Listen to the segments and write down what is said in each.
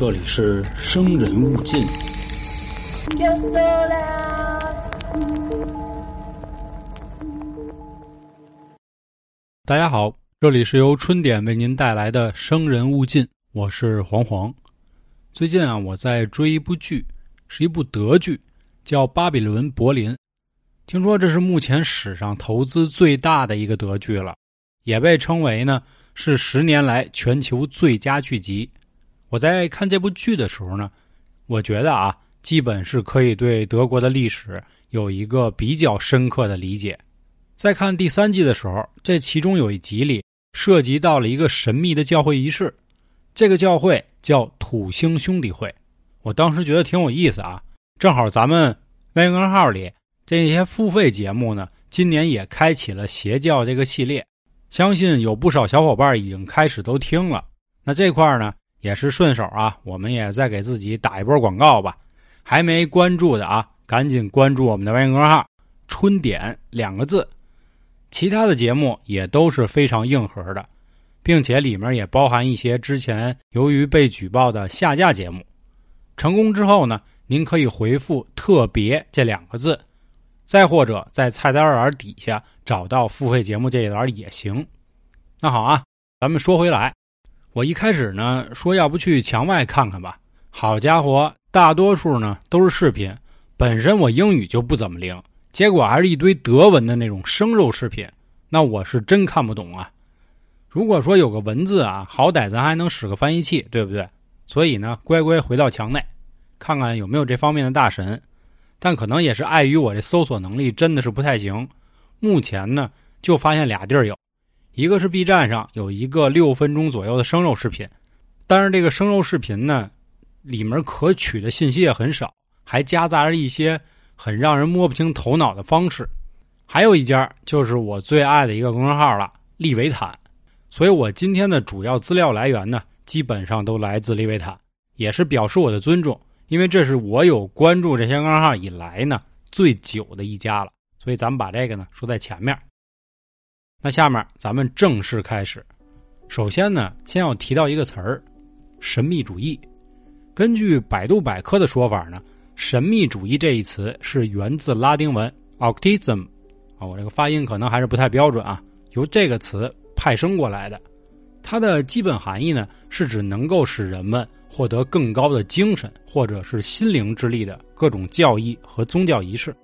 这里是生人勿近。大家好，这里是由春点为您带来的《生人勿近》，我是黄黄。最近啊，我在追一部剧，是一部德剧，叫《巴比伦柏林》。听说这是目前史上投资最大的一个德剧了，也被称为呢是十年来全球最佳剧集。我在看这部剧的时候呢，我觉得啊，基本是可以对德国的历史有一个比较深刻的理解。在看第三季的时候，这其中有一集里涉及到了一个神秘的教会仪式，这个教会叫土星兄弟会。我当时觉得挺有意思啊，正好咱们微公号里这些付费节目呢，今年也开启了邪教这个系列，相信有不少小伙伴已经开始都听了。那这块呢？也是顺手啊，我们也再给自己打一波广告吧。还没关注的啊，赶紧关注我们的微信公众号“春点”两个字。其他的节目也都是非常硬核的，并且里面也包含一些之前由于被举报的下架节目。成功之后呢，您可以回复“特别”这两个字，再或者在菜单栏底下找到付费节目这一栏也行。那好啊，咱们说回来。我一开始呢说要不去墙外看看吧，好家伙，大多数呢都是视频，本身我英语就不怎么灵，结果还是一堆德文的那种生肉视频，那我是真看不懂啊。如果说有个文字啊，好歹咱还能使个翻译器，对不对？所以呢，乖乖回到墙内，看看有没有这方面的大神。但可能也是碍于我这搜索能力真的是不太行，目前呢就发现俩地儿有。一个是 B 站上有一个六分钟左右的生肉视频，但是这个生肉视频呢，里面可取的信息也很少，还夹杂着一些很让人摸不清头脑的方式。还有一家就是我最爱的一个公众号了，利维坦。所以我今天的主要资料来源呢，基本上都来自利维坦，也是表示我的尊重，因为这是我有关注这些公众号以来呢最久的一家了。所以咱们把这个呢说在前面。那下面咱们正式开始。首先呢，先要提到一个词儿——神秘主义。根据百度百科的说法呢，神秘主义这一词是源自拉丁文 “occultism”，啊，我这个发音可能还是不太标准啊，由这个词派生过来的。它的基本含义呢，是指能够使人们获得更高的精神或者是心灵之力的各种教义和宗教仪式。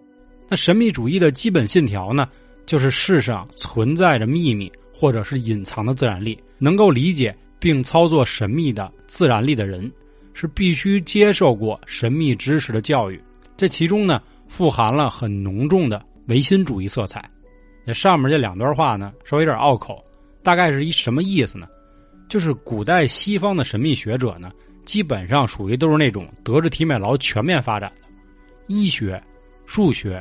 那神秘主义的基本信条呢？就是世上存在着秘密或者是隐藏的自然力，能够理解并操作神秘的自然力的人，是必须接受过神秘知识的教育。这其中呢，富含了很浓重的唯心主义色彩。那上面这两段话呢，稍微有点拗口，大概是一什么意思呢？就是古代西方的神秘学者呢，基本上属于都是那种德智体美劳全面发展的，医学、数学、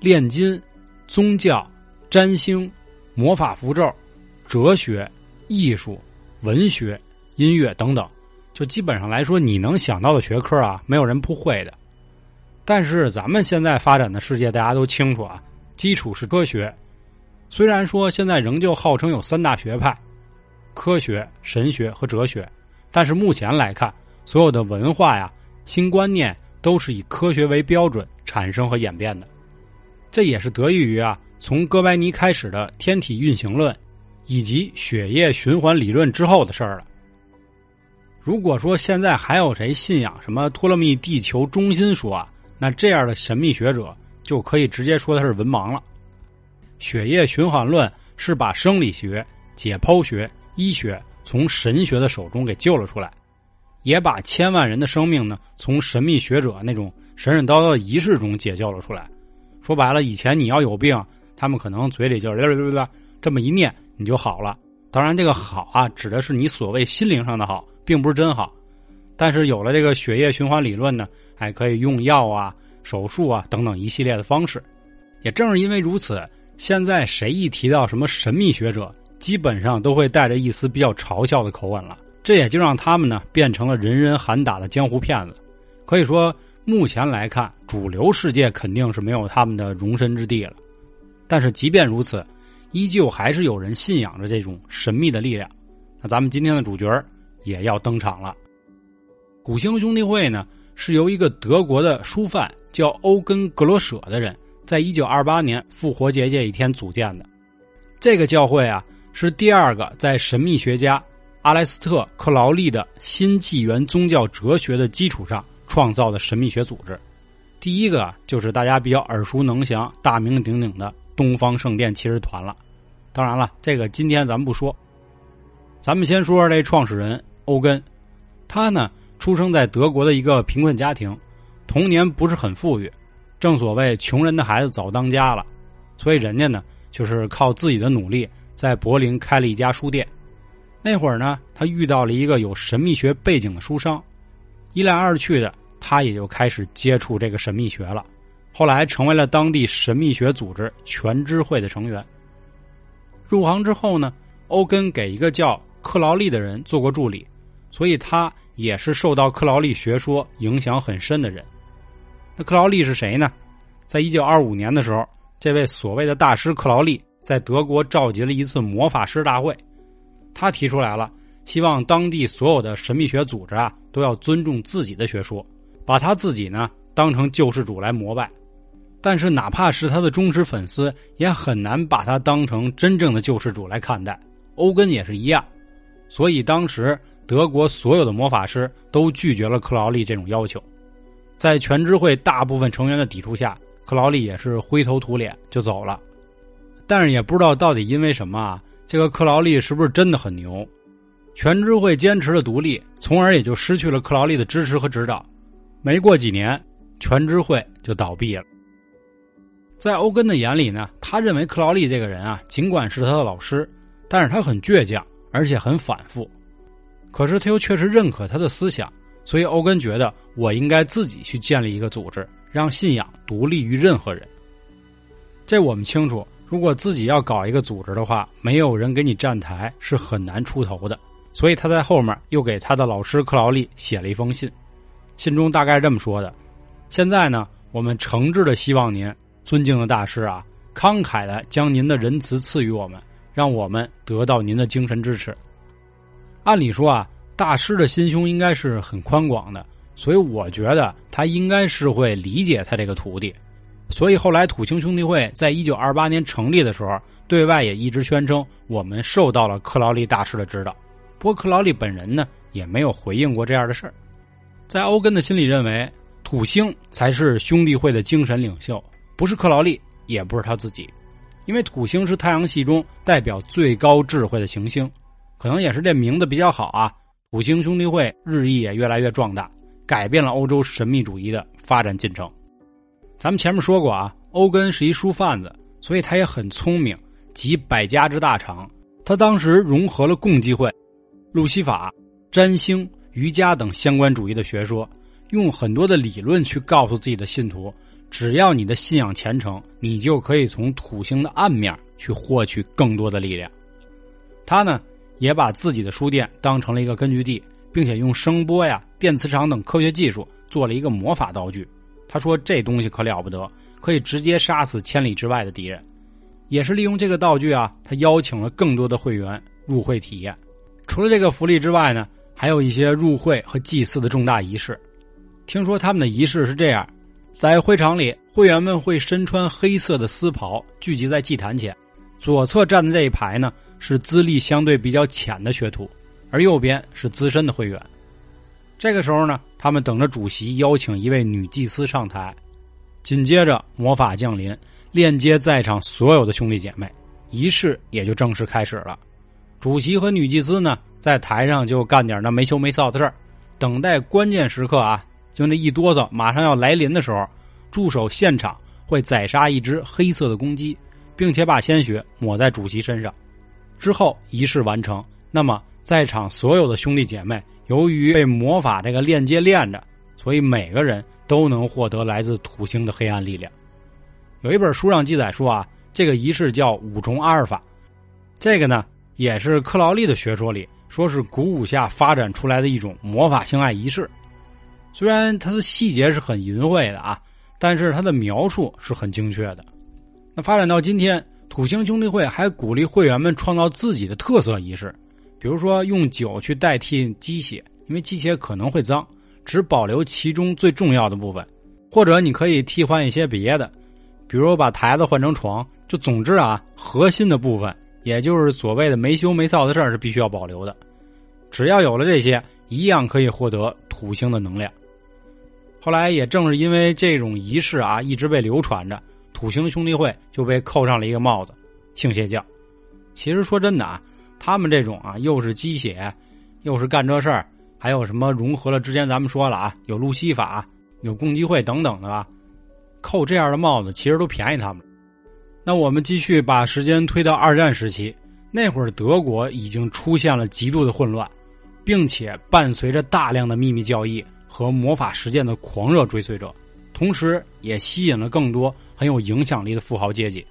炼金、宗教。占星、魔法符咒、哲学、艺术、文学、音乐等等，就基本上来说，你能想到的学科啊，没有人不会的。但是咱们现在发展的世界，大家都清楚啊，基础是科学。虽然说现在仍旧号称有三大学派：科学、神学和哲学，但是目前来看，所有的文化呀、新观念都是以科学为标准产生和演变的。这也是得益于啊。从哥白尼开始的天体运行论，以及血液循环理论之后的事儿了。如果说现在还有谁信仰什么托勒密地球中心说啊，那这样的神秘学者就可以直接说他是文盲了。血液循环论是把生理学、解剖学、医学从神学的手中给救了出来，也把千万人的生命呢从神秘学者那种神神叨叨的仪式中解救了出来。说白了，以前你要有病。他们可能嘴里就是这么一念，你就好了。当然，这个好啊，指的是你所谓心灵上的好，并不是真好。但是有了这个血液循环理论呢，还可以用药啊、手术啊等等一系列的方式。也正是因为如此，现在谁一提到什么神秘学者，基本上都会带着一丝比较嘲笑的口吻了。这也就让他们呢变成了人人喊打的江湖骗子。可以说，目前来看，主流世界肯定是没有他们的容身之地了。但是即便如此，依旧还是有人信仰着这种神秘的力量。那咱们今天的主角也要登场了。古星兄弟会呢，是由一个德国的书贩叫欧根格罗舍的人，在一九二八年复活节这一天组建的。这个教会啊，是第二个在神秘学家阿莱斯特克劳利的新纪元宗教哲学的基础上创造的神秘学组织。第一个就是大家比较耳熟能详、大名鼎鼎的东方圣殿骑士团了。当然了，这个今天咱们不说。咱们先说说这创始人欧根，他呢出生在德国的一个贫困家庭，童年不是很富裕。正所谓穷人的孩子早当家了，所以人家呢就是靠自己的努力在柏林开了一家书店。那会儿呢，他遇到了一个有神秘学背景的书商，一来二去的。他也就开始接触这个神秘学了，后来成为了当地神秘学组织全知会的成员。入行之后呢，欧根给一个叫克劳利的人做过助理，所以他也是受到克劳利学说影响很深的人。那克劳利是谁呢？在一九二五年的时候，这位所谓的大师克劳利在德国召集了一次魔法师大会，他提出来了，希望当地所有的神秘学组织啊都要尊重自己的学说。把他自己呢当成救世主来膜拜，但是哪怕是他的忠实粉丝，也很难把他当成真正的救世主来看待。欧根也是一样，所以当时德国所有的魔法师都拒绝了克劳利这种要求。在全知会大部分成员的抵触下，克劳利也是灰头土脸就走了。但是也不知道到底因为什么啊，这个克劳利是不是真的很牛？全知会坚持了独立，从而也就失去了克劳利的支持和指导。没过几年，全知会就倒闭了。在欧根的眼里呢，他认为克劳利这个人啊，尽管是他的老师，但是他很倔强，而且很反复。可是他又确实认可他的思想，所以欧根觉得我应该自己去建立一个组织，让信仰独立于任何人。这我们清楚，如果自己要搞一个组织的话，没有人给你站台是很难出头的。所以他在后面又给他的老师克劳利写了一封信。信中大概这么说的：现在呢，我们诚挚的希望您，尊敬的大师啊，慷慨的将您的仁慈赐予我们，让我们得到您的精神支持。按理说啊，大师的心胸应该是很宽广的，所以我觉得他应该是会理解他这个徒弟。所以后来土星兄弟会在一九二八年成立的时候，对外也一直宣称我们受到了克劳利大师的指导。不过克劳利本人呢，也没有回应过这样的事儿。在欧根的心里认为，土星才是兄弟会的精神领袖，不是克劳利，也不是他自己，因为土星是太阳系中代表最高智慧的行星，可能也是这名字比较好啊。土星兄弟会日益也越来越壮大，改变了欧洲神秘主义的发展进程。咱们前面说过啊，欧根是一书贩子，所以他也很聪明，集百家之大成。他当时融合了共济会、路西法、占星。瑜伽等相关主义的学说，用很多的理论去告诉自己的信徒：只要你的信仰虔诚，你就可以从土星的暗面去获取更多的力量。他呢，也把自己的书店当成了一个根据地，并且用声波呀、电磁场等科学技术做了一个魔法道具。他说：“这东西可了不得，可以直接杀死千里之外的敌人。”也是利用这个道具啊，他邀请了更多的会员入会体验。除了这个福利之外呢？还有一些入会和祭祀的重大仪式，听说他们的仪式是这样：在会场里，会员们会身穿黑色的丝袍，聚集在祭坛前。左侧站的这一排呢，是资历相对比较浅的学徒，而右边是资深的会员。这个时候呢，他们等着主席邀请一位女祭司上台，紧接着魔法降临，链接在场所有的兄弟姐妹，仪式也就正式开始了。主席和女祭司呢？在台上就干点那没羞没臊的事儿，等待关键时刻啊，就那一哆嗦马上要来临的时候，驻守现场会宰杀一只黑色的公鸡，并且把鲜血抹在主席身上。之后仪式完成，那么在场所有的兄弟姐妹，由于被魔法这个链接链着，所以每个人都能获得来自土星的黑暗力量。有一本书上记载说啊，这个仪式叫五重阿尔法，这个呢也是克劳利的学说里。说是鼓舞下发展出来的一种魔法性爱仪式，虽然它的细节是很淫秽的啊，但是它的描述是很精确的。那发展到今天，土星兄弟会还鼓励会员们创造自己的特色仪式，比如说用酒去代替鸡血，因为鸡血可能会脏，只保留其中最重要的部分，或者你可以替换一些别的，比如把台子换成床。就总之啊，核心的部分，也就是所谓的没羞没臊的事儿是必须要保留的。只要有了这些，一样可以获得土星的能量。后来也正是因为这种仪式啊，一直被流传着，土星兄弟会就被扣上了一个帽子——性邪教。其实说真的啊，他们这种啊，又是鸡血，又是干这事儿，还有什么融合了？之前咱们说了啊，有路西法，有共济会等等的吧，扣这样的帽子，其实都便宜他们。那我们继续把时间推到二战时期，那会儿德国已经出现了极度的混乱，并且伴随着大量的秘密教义和魔法实践的狂热追随者，同时也吸引了更多很有影响力的富豪阶级。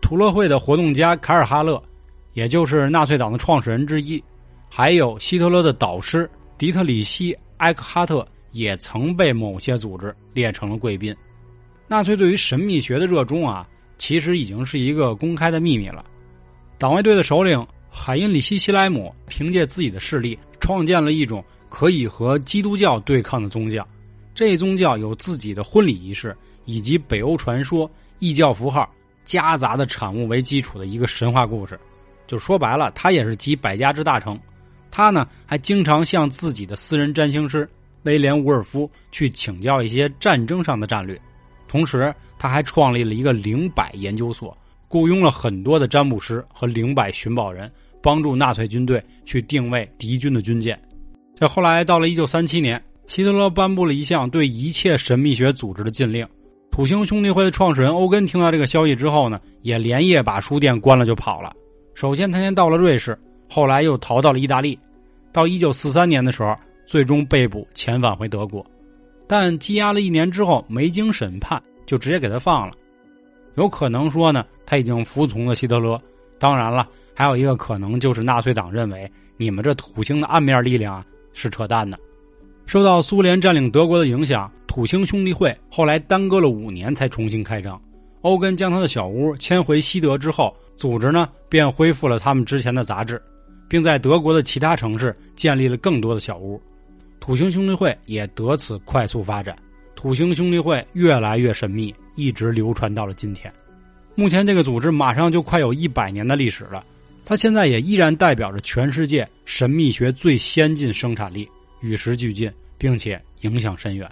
图勒会的活动家凯尔哈勒，也就是纳粹党的创始人之一，还有希特勒的导师迪特里希·埃克哈特，也曾被某些组织列成了贵宾。纳粹对于神秘学的热衷啊。其实已经是一个公开的秘密了。党卫队的首领海因里希·希莱姆凭借自己的势力，创建了一种可以和基督教对抗的宗教。这宗教有自己的婚礼仪式，以及北欧传说、异教符号夹杂的产物为基础的一个神话故事。就说白了，他也是集百家之大成。他呢，还经常向自己的私人占星师威廉·伍尔夫去请教一些战争上的战略。同时，他还创立了一个灵摆研究所，雇佣了很多的占卜师和灵摆寻宝人，帮助纳粹军队去定位敌军的军舰。在后来，到了一九三七年，希特勒颁布了一项对一切神秘学组织的禁令。土星兄弟会的创始人欧根听到这个消息之后呢，也连夜把书店关了就跑了。首先，他先到了瑞士，后来又逃到了意大利。到一九四三年的时候，最终被捕遣返回德国。但羁押了一年之后，没经审判就直接给他放了，有可能说呢，他已经服从了希特勒。当然了，还有一个可能就是纳粹党认为你们这土星的暗面力量啊是扯淡的。受到苏联占领德国的影响，土星兄弟会后来耽搁了五年才重新开张。欧根将他的小屋迁回西德之后，组织呢便恢复了他们之前的杂志，并在德国的其他城市建立了更多的小屋。土星兄弟会也得此快速发展，土星兄弟会越来越神秘，一直流传到了今天。目前这个组织马上就快有一百年的历史了，它现在也依然代表着全世界神秘学最先进生产力，与时俱进，并且影响深远。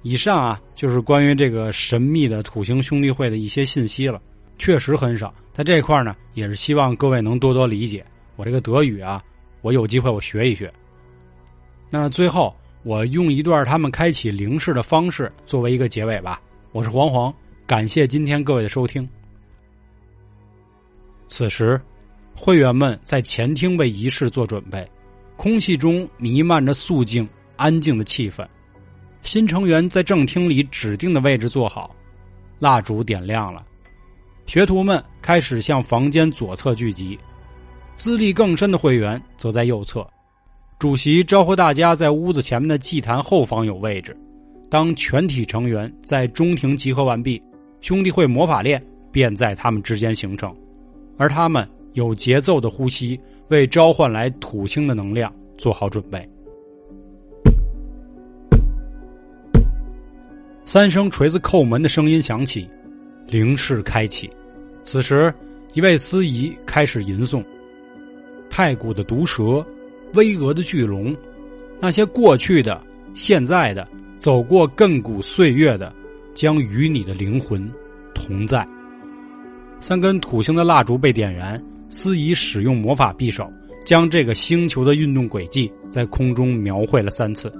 以上啊，就是关于这个神秘的土星兄弟会的一些信息了，确实很少。在这一块呢，也是希望各位能多多理解。我这个德语啊，我有机会我学一学。那最后，我用一段他们开启灵视的方式作为一个结尾吧。我是黄黄，感谢今天各位的收听。此时，会员们在前厅为仪式做准备，空气中弥漫着肃静、安静的气氛。新成员在正厅里指定的位置坐好，蜡烛点亮了，学徒们开始向房间左侧聚集，资历更深的会员则在右侧。主席招呼大家在屋子前面的祭坛后方有位置。当全体成员在中庭集合完毕，兄弟会魔法链便在他们之间形成，而他们有节奏的呼吸，为召唤来土星的能量做好准备。三声锤子叩门的声音响起，灵室开启。此时，一位司仪开始吟诵：“太古的毒蛇。”巍峨的巨龙，那些过去的、现在的、走过亘古岁月的，将与你的灵魂同在。三根土星的蜡烛被点燃，司仪使用魔法匕首，将这个星球的运动轨迹在空中描绘了三次。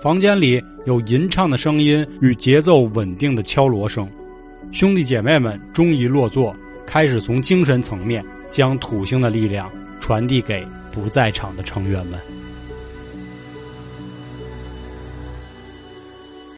房间里有吟唱的声音与节奏稳定的敲锣声。兄弟姐妹们终于落座，开始从精神层面将土星的力量传递给。不在场的成员们。